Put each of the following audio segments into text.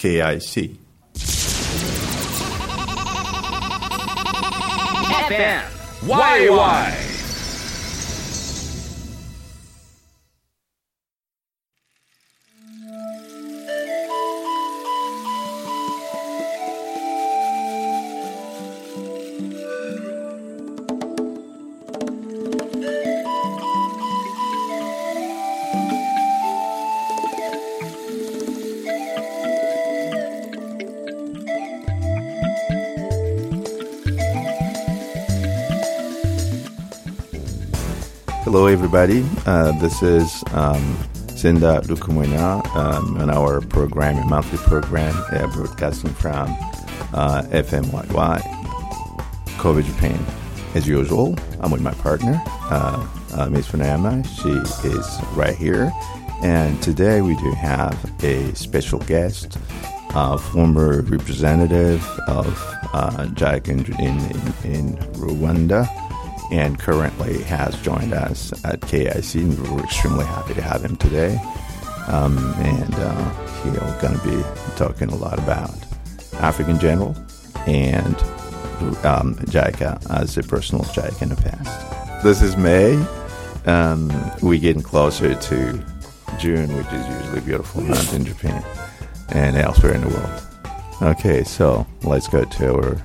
KIC. FM YY「Hello, everybody. Uh, this is um, Senda Lukumwena um, on our program, a monthly program, uh, broadcasting from uh, FMYY, Kobe, Japan. As usual, I'm with my partner, uh, uh, Ms. Funayama. She is right here. And today we do have a special guest, uh, former representative of uh, JICA in, in, in Rwanda and currently has joined us at KIC, and we're extremely happy to have him today. Um, and uh, he's going to be talking a lot about Africa in general and um, JICA as a personal JICA in the past. This is May. Um, we're getting closer to June, which is usually a beautiful month in Japan and elsewhere in the world. Okay, so let's go to our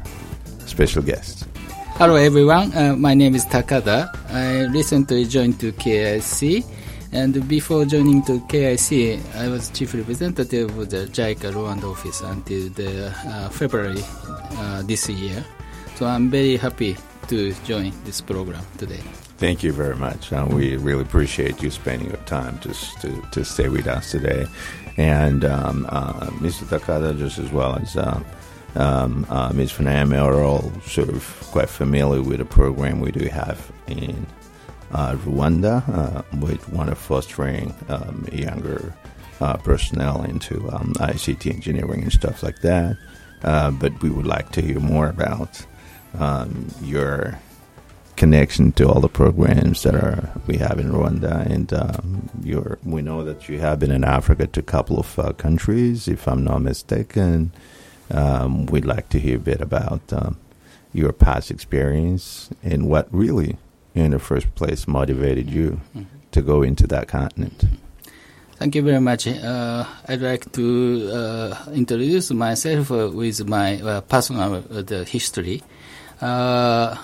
special guest. Hello everyone, uh, my name is Takada. I recently joined to KIC and before joining to KIC, I was chief representative of the JICA Rwanda office until the uh, February uh, this year. So I'm very happy to join this program today. Thank you very much. Uh, we really appreciate you spending your time just to, to stay with us today. And um, uh, Mr. Takada, just as well as um, Ms. Fanami, are all sort of quite familiar with the program we do have in uh, Rwanda, uh, with one of fostering um, younger uh, personnel into um, ICT engineering and stuff like that. Uh, but we would like to hear more about um, your connection to all the programs that are we have in Rwanda, and um, your we know that you have been in Africa to a couple of uh, countries, if I'm not mistaken. Um, we'd like to hear a bit about um, your past experience and what really, in the first place, motivated you to go into that continent. Thank you very much. Uh, I'd like to uh, introduce myself uh, with my uh, personal uh, the history. Uh,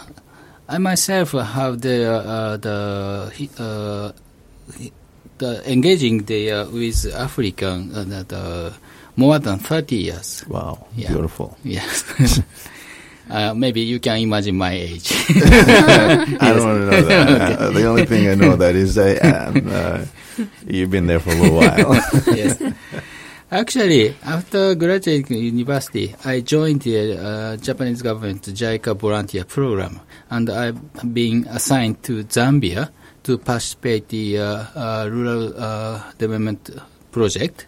I myself have the uh, the uh, the engaging the uh, with African uh, the more than thirty years. Wow, Yeah. beautiful. Yes. uh, maybe you can imagine my age. I don't want to know that. Uh, the only thing I know that is that um, uh, you've been there for a little while. yes. Actually, after graduating university, I joined the uh, Japanese government JICA volunteer program, and I've been assigned to Zambia to participate the uh, uh, rural uh, development project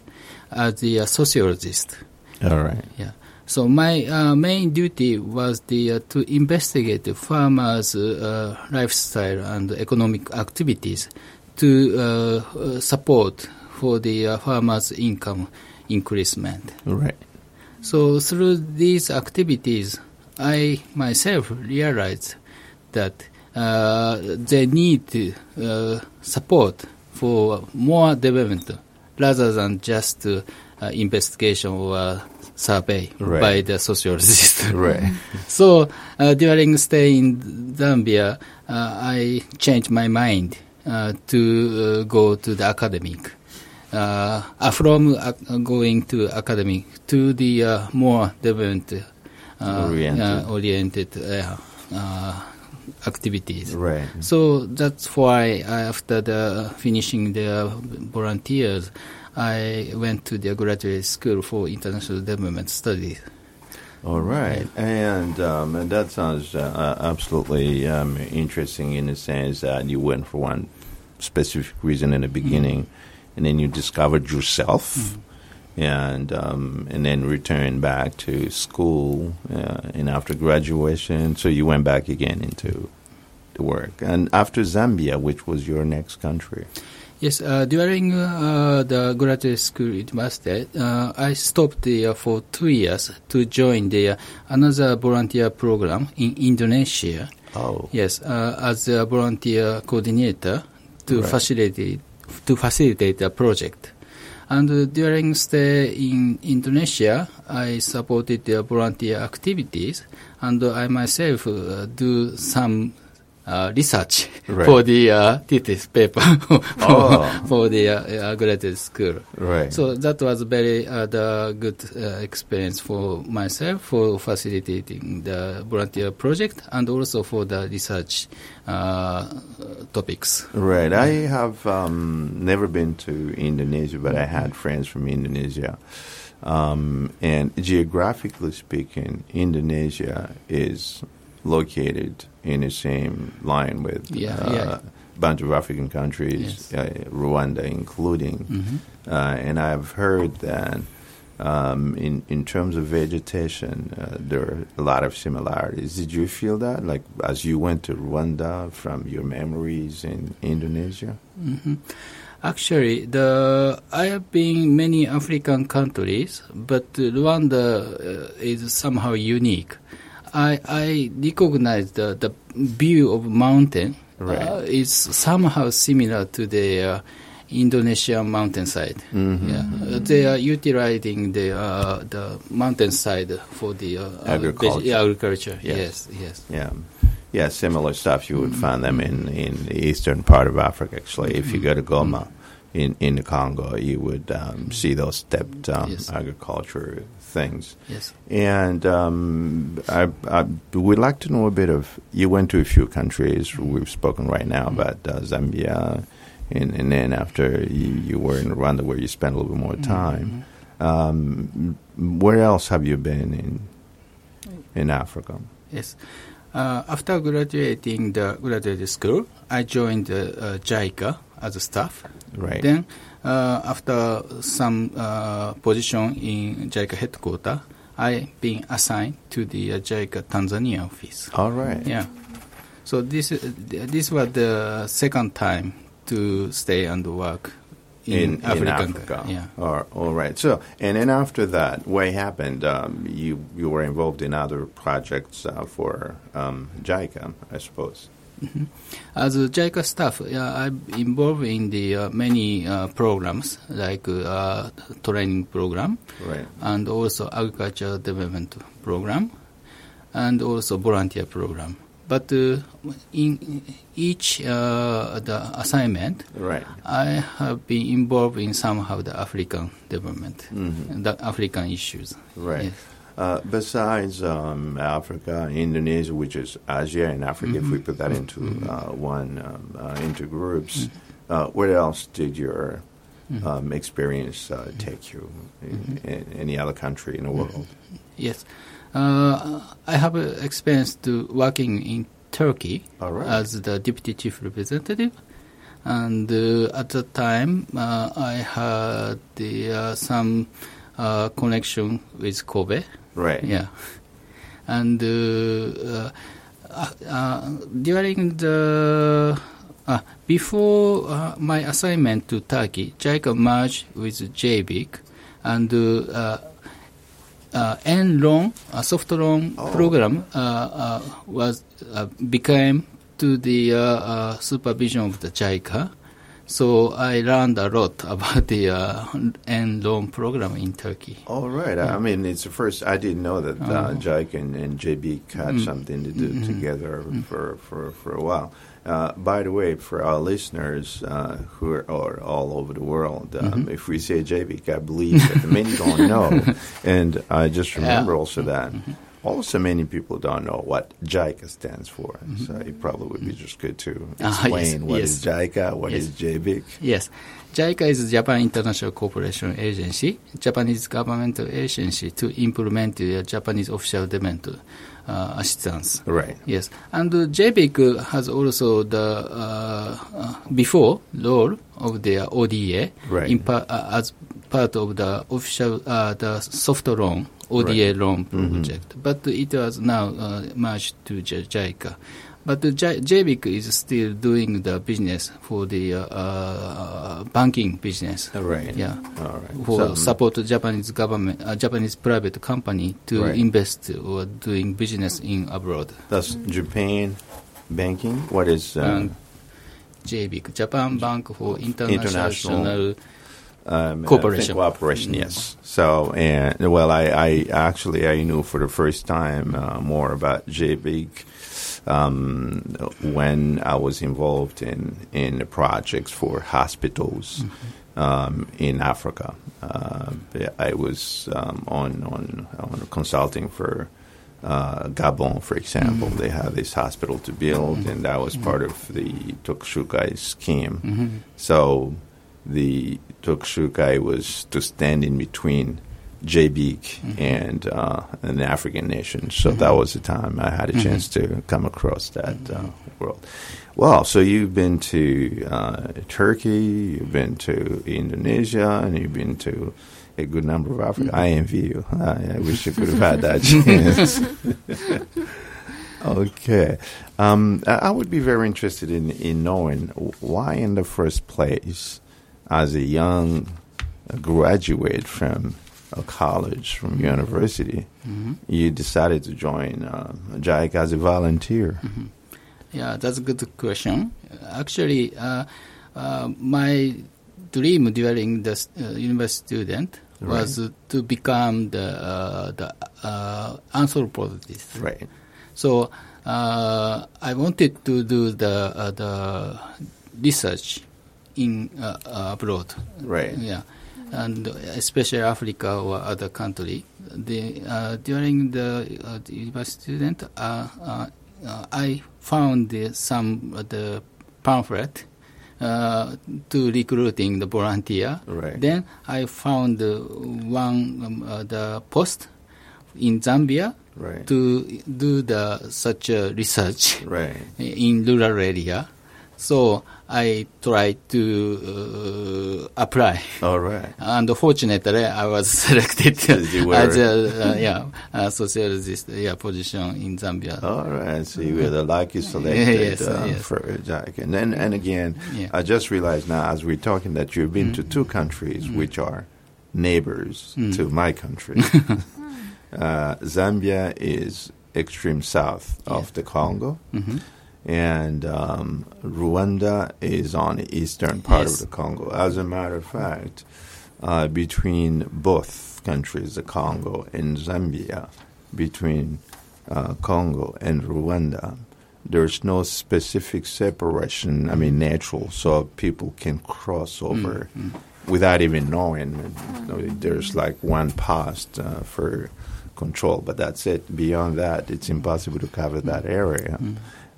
as the uh, sociologist. All right. Yeah. So my uh, main duty was the uh, to investigate the farmers' uh, lifestyle and economic activities to uh, uh, support for the uh, farmers' income increasement. Right. So through these activities, I myself realized that uh, they need uh, support for more development rather than just uh, uh, investigation or survey Right. by the sociologist. Right. so uh, during stay in Zambia, uh, I changed my mind uh, to uh, go to the academic. Uh, uh, from uh, going to academic to the uh, more development uh, Oriented. uh, oriented uh, uh, activities. Right. So that's why after the finishing the volunteers, I went to the graduate school for international development studies. All right, and, um, and that sounds uh, uh, absolutely um, interesting in the sense that you went for one specific reason in the beginning, and then you discovered yourself, and um, and then returned back to school, uh, and after graduation, so you went back again into the work, and after Zambia, which was your next country. Yes, uh, during uh, the graduate school university, uh, I stopped there for two years to join the another volunteer program in Indonesia. Oh, Yes, uh, as a volunteer coordinator to Right. facilitate to facilitate the project. And during stay in Indonesia, I supported the volunteer activities, and I myself uh, do some uh, research Right. for the uh, thesis paper for, Oh. for the uh, uh, graduate school. right. So that was very uh, the good uh, experience for myself for facilitating the volunteer project and also for the research uh, topics. Right. I have um, never been to Indonesia, but I had friends from Indonesia. Um, and geographically speaking, Indonesia is located in the same line with Yeah, uh, yeah. a bunch of African countries, Yes. Mm-hmm. uh, Rwanda including. Uh, and I've heard that um, in in terms of vegetation, uh, there are a lot of similarities. Did you feel that, like as you went to Rwanda, from your memories in Indonesia? hmm Actually, the I have been many African countries, but Rwanda uh, is somehow unique. I I recognize the the view of mountain Right. uh, is somehow similar to the uh, Indonesian mountainside. Mhm. Yeah, Uh, they are utilizing the uh, the mountainside for the uh, uh, Agriculture. veg- agriculture. Yes. Yes, yes. Yeah, yeah, similar stuff. You would find them in in the eastern part of Africa. Actually, if you go to Goma. In, in the Congo, you would um, see those stepped um, Yes. agriculture things. Yes. And um, I, I would like to know a bit of. You went to a few countries. We've spoken right now about uh, Zambia, and, and then after you, you were in Rwanda, where you spent a little bit more time. Um, where else have you been in in Africa? Yes. Uh, after graduating the graduate school, I joined uh, uh, JICA as a staff. Right. Then, uh, after some uh, position in JICA headquarters, I been assigned to the uh, JICA Tanzania office. All right. Yeah. So this is- this was the second time to stay and work in, in, in African- Africa. Yeah. All, all right. So, and then after that, what happened? Um, you you were involved in other projects uh, for um, JICA, I suppose. As a JICA staff, yeah, I'm involved in the uh, many uh, programs like uh, training program Right. and also agriculture development program and also volunteer program. But uh, in each uh, the assignment, Right. I have been involved in somehow the African development, Mhm. the African issues. Right. Yes. Uh, besides um, Africa, Indonesia, which is Asia and Africa, if we put that into uh, one um, uh, into groups, uh, where else did your um, experience uh, take you? In, in any other country in the world? Yes. Uh, I have experience to working in Turkey right. as the deputy chief representative. And uh, at the time, uh, I had the, uh, some uh, connection with Kobe. Right. Yeah. And uh, uh, uh, during the uh, before uh, my assignment to Turkey, JICA merged with JBIC, and uh, yen loan, a soft loan Oh. program, uh, uh, was uh, became to the uh, uh, supervision of the JICA. So I learned a lot about the uh, yen loan program in Turkey. All right. I mean, it's the first. I didn't know that uh. JICA and, and JB had something to do together for, for, for a while. Uh, by the way, for our listeners uh, who are, are all over the world, um, if we say JB, I believe that many don't know. and I just remember also that also many people don't know what JICA stands for. So it probably would be just good to Mm-hmm. Ah, explain yes, what is. JICA, what Yes. is JBIC. Yes. JICA is Japan International Cooperation Agency, Japanese governmental agency to implement the Japanese official development uh, assistance. Right. Yes, and uh, JBIC has also the uh, uh, before role of the ODA Right. in pa- uh, as part of the official uh, the soft loan ODA Right. loan project, but it was now uh, merged to J- JICA. But the J- JBIC is still doing the business for the uh, uh, banking business. Right. Yeah. All right. For So- support the Japanese government, uh, Japanese private company to Right. invest or doing business in abroad. That's Japan banking. What is uh, Um, JBIC, Japan Bank for International, International um, Cooperation. Cooperation, yes. So, and well, I, I actually I knew for the first time uh, more about JBIC um, when I was involved in in the projects for hospitals um, in Africa. Uh, I was um, on on on consulting for. Uh, Gabon, for example, they had this hospital to build, and that was part of the Tokushukai scheme. So the Tokushukai was to stand in between JBIC and uh, an African nation. So that was the time I had a chance to come across that uh, world. Well, so you've been to uh, Turkey, you've been to Indonesia, and you've been to a good number of Africa. I envy you. I, I wish you could have had that chance. Okay. Um, I I would be very interested in, in knowing why, in the first place, as a young graduate from a college, from university, you decided to join uh, JICA as a volunteer. Yeah, that's a good question. Actually, uh, uh, my dream during the uh, university student was to become the uh, the uh, anthropologist. Right. So uh, I wanted to do the uh, the research in uh, uh, abroad. Right. Yeah, and especially Africa or other country. The uh, during the, uh, the university student, uh, uh, I found the, some uh, the pamphlet. Uh, to recruiting the volunteer. Right. Then I found uh, one um, uh, the post in Zambia Right. to do the such research Right. in rural area. So I tried to uh, apply. All right. And fortunately, I was selected as a uh, yeah a sociologist yeah position in Zambia. All right, so you were the lucky selected Yes, uh, yes. for. And then, and again, Yeah. I just realized now as we're talking that you've been to two countries which are neighbors to my country. uh, Zambia is extreme south of the Congo, and um, Rwanda is on the eastern part Yes. of the Congo. As a matter of fact, uh, between both countries, the Congo and Zambia, between uh, Congo and Rwanda, there's no specific separation, I mean, natural, so people can cross over without even knowing. There's like one past uh, for control, but that's it. Beyond that, it's impossible to cover that area.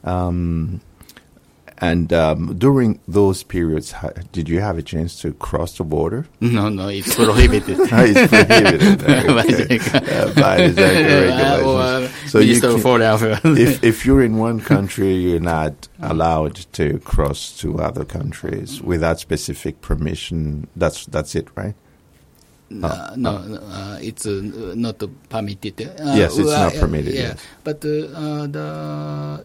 Um, and um, during those periods, did you have a chance to cross the border? No, no, it's prohibited. it's prohibited By okay. Uh, by the regulations. of Foreign Affairs. if if you're in one country, you're not allowed to cross to other countries without specific permission. That's that's it, right? No, no, no, uh, it's uh, not permitted. Uh, Yes, it's not uh, permitted, Yeah, yes. but uh, uh, the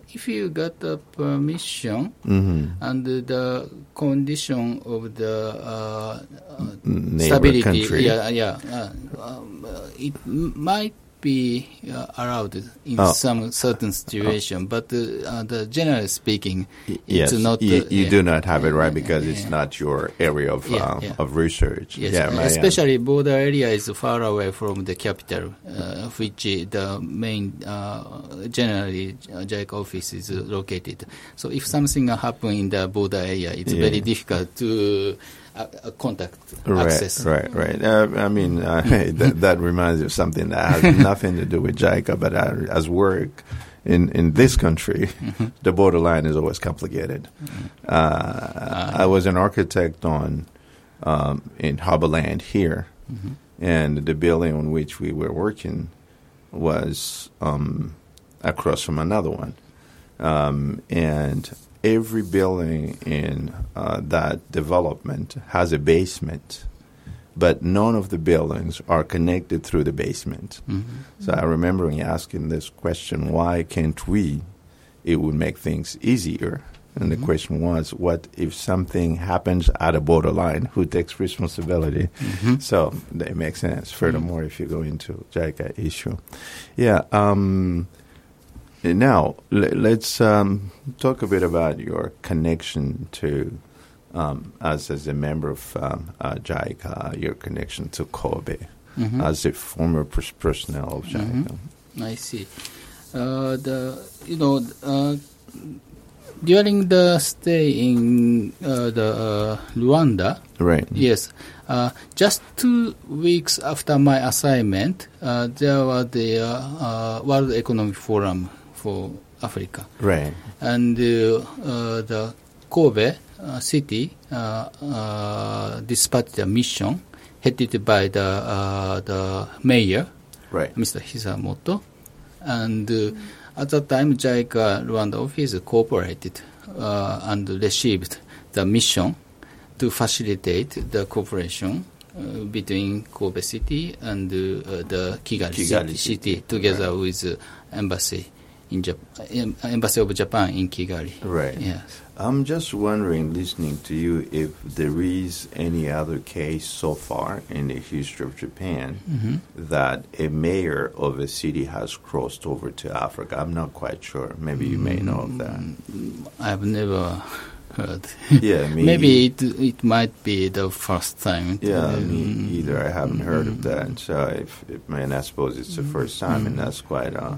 if you got the permission Mm-hmm. and the condition of the uh, uh, stability, country. yeah, yeah, uh, um, uh, it might be uh, allowed in Oh. some certain situation, but uh, uh, the generally speaking, Y- it's yes, not. you, you yeah. do not have it right Yeah, because it's not your area of Yeah, uh, yeah. of research. Yes, yeah, especially border area is far away from the capital, uh, which the main uh, generally uh, JICA office is located. So if something happen in the border area, it's Yeah. very difficult to uh, uh, contact Right, access. right, right. Uh, I mean, uh, that, that reminds me of something that has nothing to do with JICA, but uh, as work in, in this country, the borderline is always complicated. Uh, I was an architect on um, in Harborland here, and the building on which we were working was um, across from another one. Um, and every building in uh, that development has a basement, but none of the buildings are connected through the basement. So I remember me asking this question: Why can't we? It would make things easier. And the question was, what if something happens at a borderline? Who takes responsibility? So that makes sense. Furthermore, if you go into JICA issue, yeah. Um, now, le- let's um, talk a bit about your connection to um, us as a member of um, uh, JICA, your connection to Kobe Mhm. as a former pers- personnel of JICA. I see. Uh, the you know uh, during the stay in uh, the uh, Rwanda, Right. yes, uh, just two weeks after my assignment, uh, there was the uh, uh, World Economic Forum for Africa, Right. and uh, uh, the Kobe uh, city uh, uh, dispatched a mission headed by the uh, the mayor. Right. Mr. Hisamoto. And uh, at that time, JICA Rwanda office cooperated uh, and received the mission to facilitate the cooperation uh, between Kobe City and uh, the Kigali, Kigali city, City, city together right. with uh, embassy in Jap- em- embassy of Japan in Kigali. Right. Yes. I'm just wondering, listening to you, if there is any other case so far in the history of Japan Mm-hmm. that a mayor of a city has crossed over to Africa. I'm not quite sure. Maybe you may know of that. I've never heard. Yeah, me Maybe it it might be the first time. Yeah, Uh, me mm, either. I haven't heard of that. So, if, if and I suppose it's the first time, and that's quite a,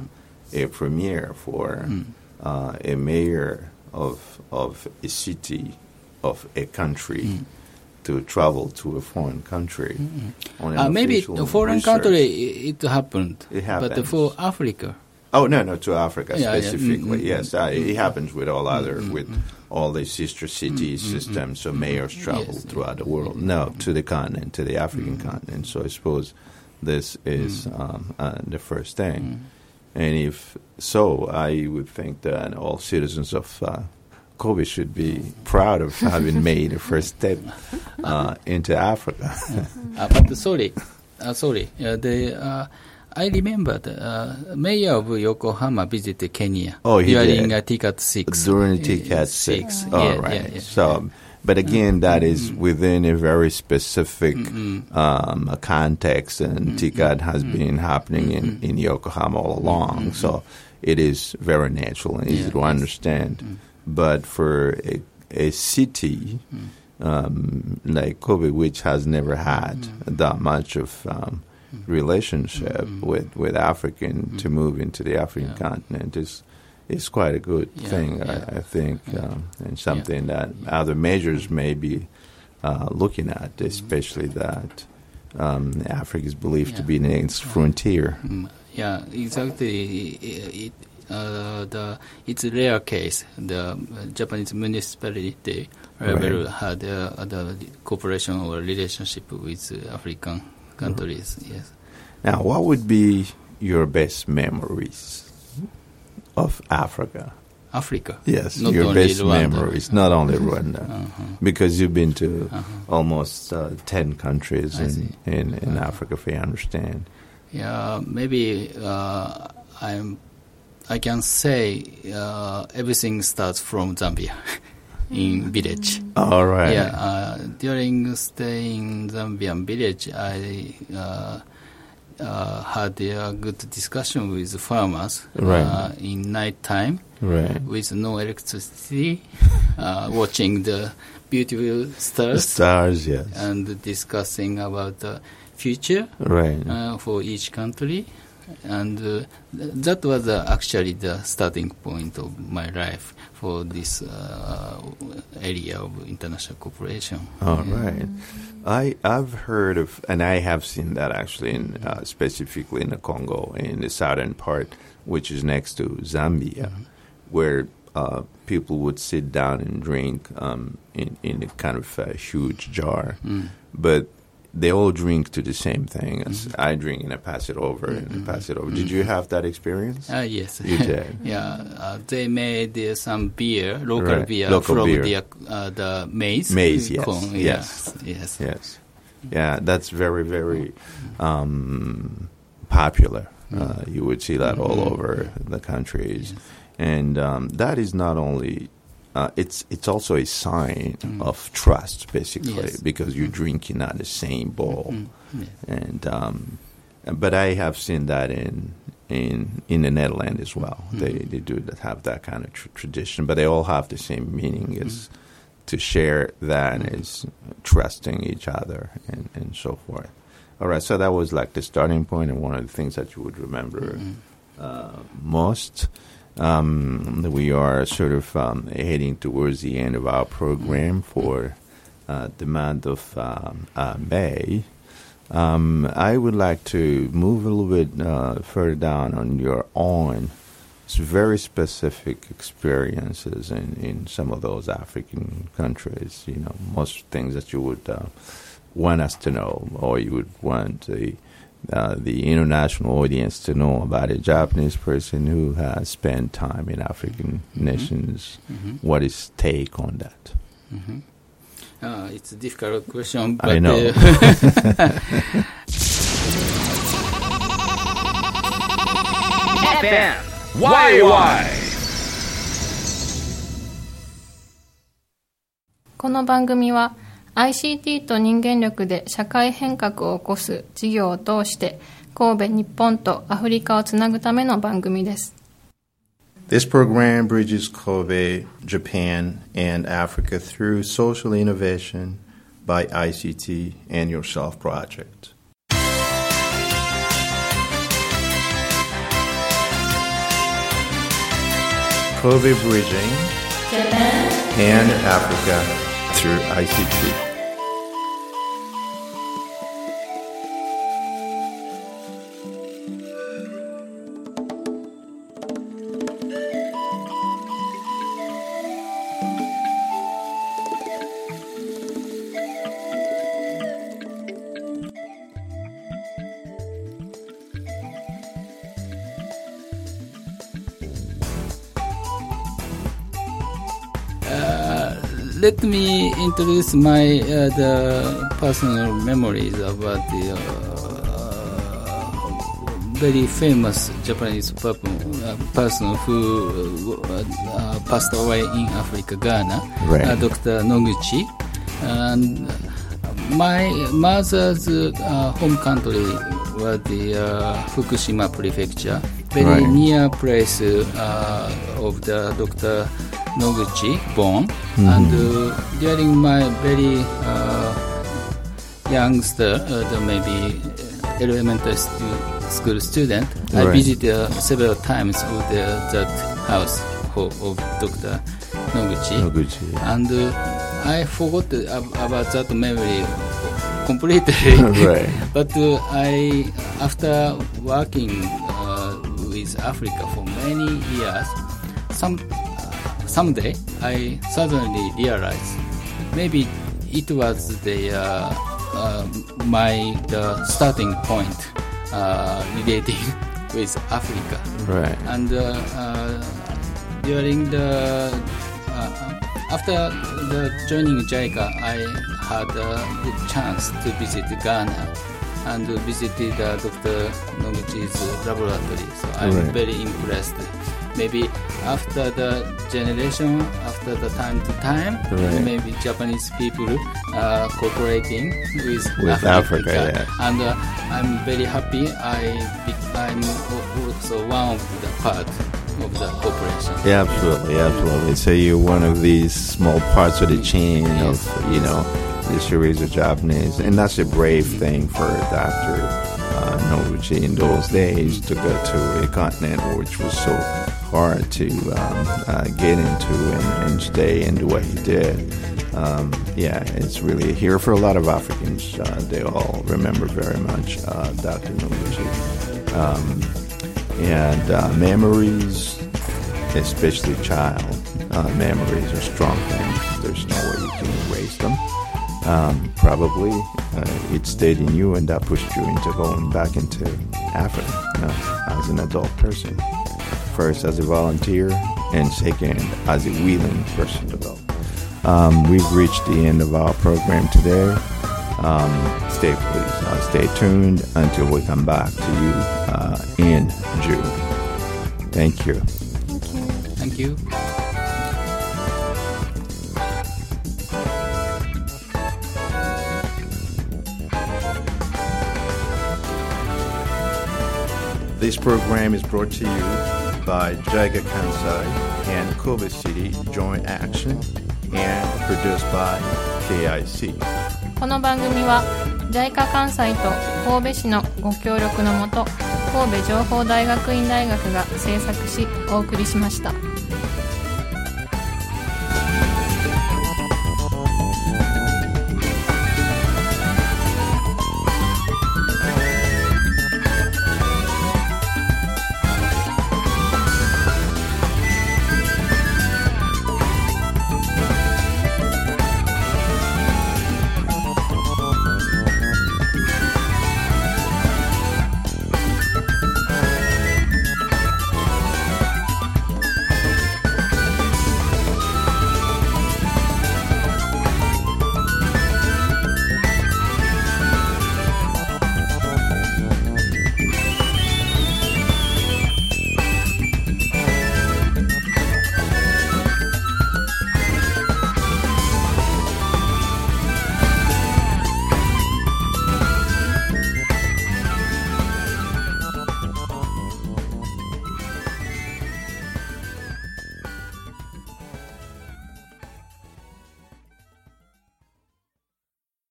a premier for Mm. uh, a mayor of of a city of a country Mm. to travel to a foreign country. Uh, maybe the foreign research. country it happened, It but for Africa, Oh no, no, to Africa Yeah, yeah. specifically. Mm, mm, Yes, uh, it happens with all other with all the sister city systems. So mayors travel Yes. throughout the world. No, to the continent, to the African continent. So I suppose this is um, uh, the first thing. And if so, I would think that all citizens of uh, Kobe should be proud of having made a first step uh, into Africa. uh, but sorry, uh, sorry, uh, the. Uh, I remember the uh, mayor of Yokohama visited Kenya Oh, he during did. TICAD 6. During TICAD 6. Yeah, All yeah, right. yeah, So, but mm-hmm. again, that is mm-hmm. within a very specific Mm-mm. um, context, and mm-hmm. TICAD has been happening in, in Yokohama all along. So it is very natural and easy Yeah, to understand. But for a, a city um, like Kobe, which has never had that much of um, relationship with, with African to move into the African Yeah. continent is is quite a good Yeah, thing, yeah. I, I think, um, and something that other majors may be uh, looking at, especially that um, Africa is believed to be the next frontier. Mm, yeah, exactly. It, it, uh, the it's a rare case. The uh, Japanese municipality level Right. had uh, the cooperation or relationship with uh, African countries. Yes. Now, what would be your best memories of Africa? Africa. Yes, Not your only best Rwanda. memories, not only Rwanda, Uh-huh. because you've been to Uh-huh. almost uh, 10 countries I in, see. in, in Uh-huh. Africa, if I understand. Yeah, maybe uh, I'm. I can say uh, everything starts from Zambia, in village. All right. Yeah, uh, during stay in Zambian village, I uh, had a good discussion with farmers Right. uh, in night time Right. with no electricity, uh, watching the beautiful stars stars, yes. and discussing about the future right. uh, for each country. And uh, th- that was uh, actually the starting point of my life for this uh, area of international cooperation. All right. I I've heard of, and I have seen that actually, in uh, specifically in the Congo, in the southern part, which is next to Zambia, where uh, people would sit down and drink um, in in a kind of huge jar, but they all drink to the same thing. As I drink and I pass it over and I pass it over. Did you have that experience? Ah, yes. You did. yeah, uh, they made uh, some beer, local Right, beer local from beer. the uh, the maize. Maize, yes, corn, yes. yes, yes. Yes. Yeah, that's very, very um, popular. Uh, you would see that all over the countries. And um, that is not only, uh, it's, it's also a sign of trust, basically, Yes. because you're drinking out the same bowl. Mm, yeah. And, um, but I have seen that in, in, in the Netherlands as well. They, they do that have that kind of tr- tradition, but they all have the same meaning as to share that is trusting each other and, and so forth. All right, so that was like the starting point and one of the things that you would remember uh, most. Um, we are sort of um, heading towards the end of our program for uh, the month of um, uh, May. Um, I would like to move a little bit uh, further down on your own very specific experiences in, in some of those African countries. You know, most things that you would uh, want us to know, or you would want the uh, the international audience to know about a Japanese person who has spent time in African nations. Mhm. What is take on that? Mhm. Uh, it's a difficult question, but I know. uh, FM YY この番組は ICT と人間力で社会変革を起こす事業を通して神戸日本とアフリカをつなぐための番組です This program bridges Kobe, Japan, and Africa through social innovation by ICT and Yourself Project. Kobe bridging and Africa Through ICT. Introduce my uh, the personal memories about the uh, very famous Japanese uh, person who uh, uh, passed away in Africa, Ghana, Right. uh, Dr. Noguchi. And my mother's uh, home country was the uh, Fukushima Prefecture, very Right. near place uh, of the Dr. Noguchi born. And uh, during my very uh, youngster, uh, maybe uh, elementary stu- school student, I visited uh, several times the, that house of, of Dr. Noguchi. Noguchi. And uh, I forgot ab- about that memory completely. Right. but uh, I, after working uh, with Africa for many years, some someday I suddenly realized maybe it was the uh, uh, my the starting point uh, relating with Africa Right. and uh, uh, during the uh, after the joining JICA, I had a good chance to visit Ghana and visited uh, Dr. Noguchi's laboratory. So I'm Right. very impressed. Maybe after the generation, after the time to time, Right. maybe Japanese people uh, cooperating with, With Africa, yeah. and uh, I'm very happy. I I'm also one of the part of the cooperation. Yeah, absolutely, absolutely. So you're one of these small parts of the chain of, you know, the series of Japanese, and that's a brave thing for a doctor uh, Noguchi in those days to go to a continent which was so hard to um, uh, get into and, and stay into what he did. Um, yeah, it's really here for a lot of Africans. Uh, they all remember very much uh, Dr. Noguchi. Um, and uh, memories, especially child uh, memories, are strong things. There's no way you can erase them. Um, probably uh, it stayed in you, and that pushed you into going back into Africa you know, as an adult person. First as a volunteer, and second as a willing person to go. Um, we've reached the end of our program today. Um, stay please, uh, stay tuned until we come back to you uh, in June. Thank you. Thank you. This program is brought to you by Jaiga Kansai and Kobe City Joint Action and produced by KIC. この番組は JICA 関西と神戸市のご協力のもと神戸情報大学院大学が制作しお送りしました。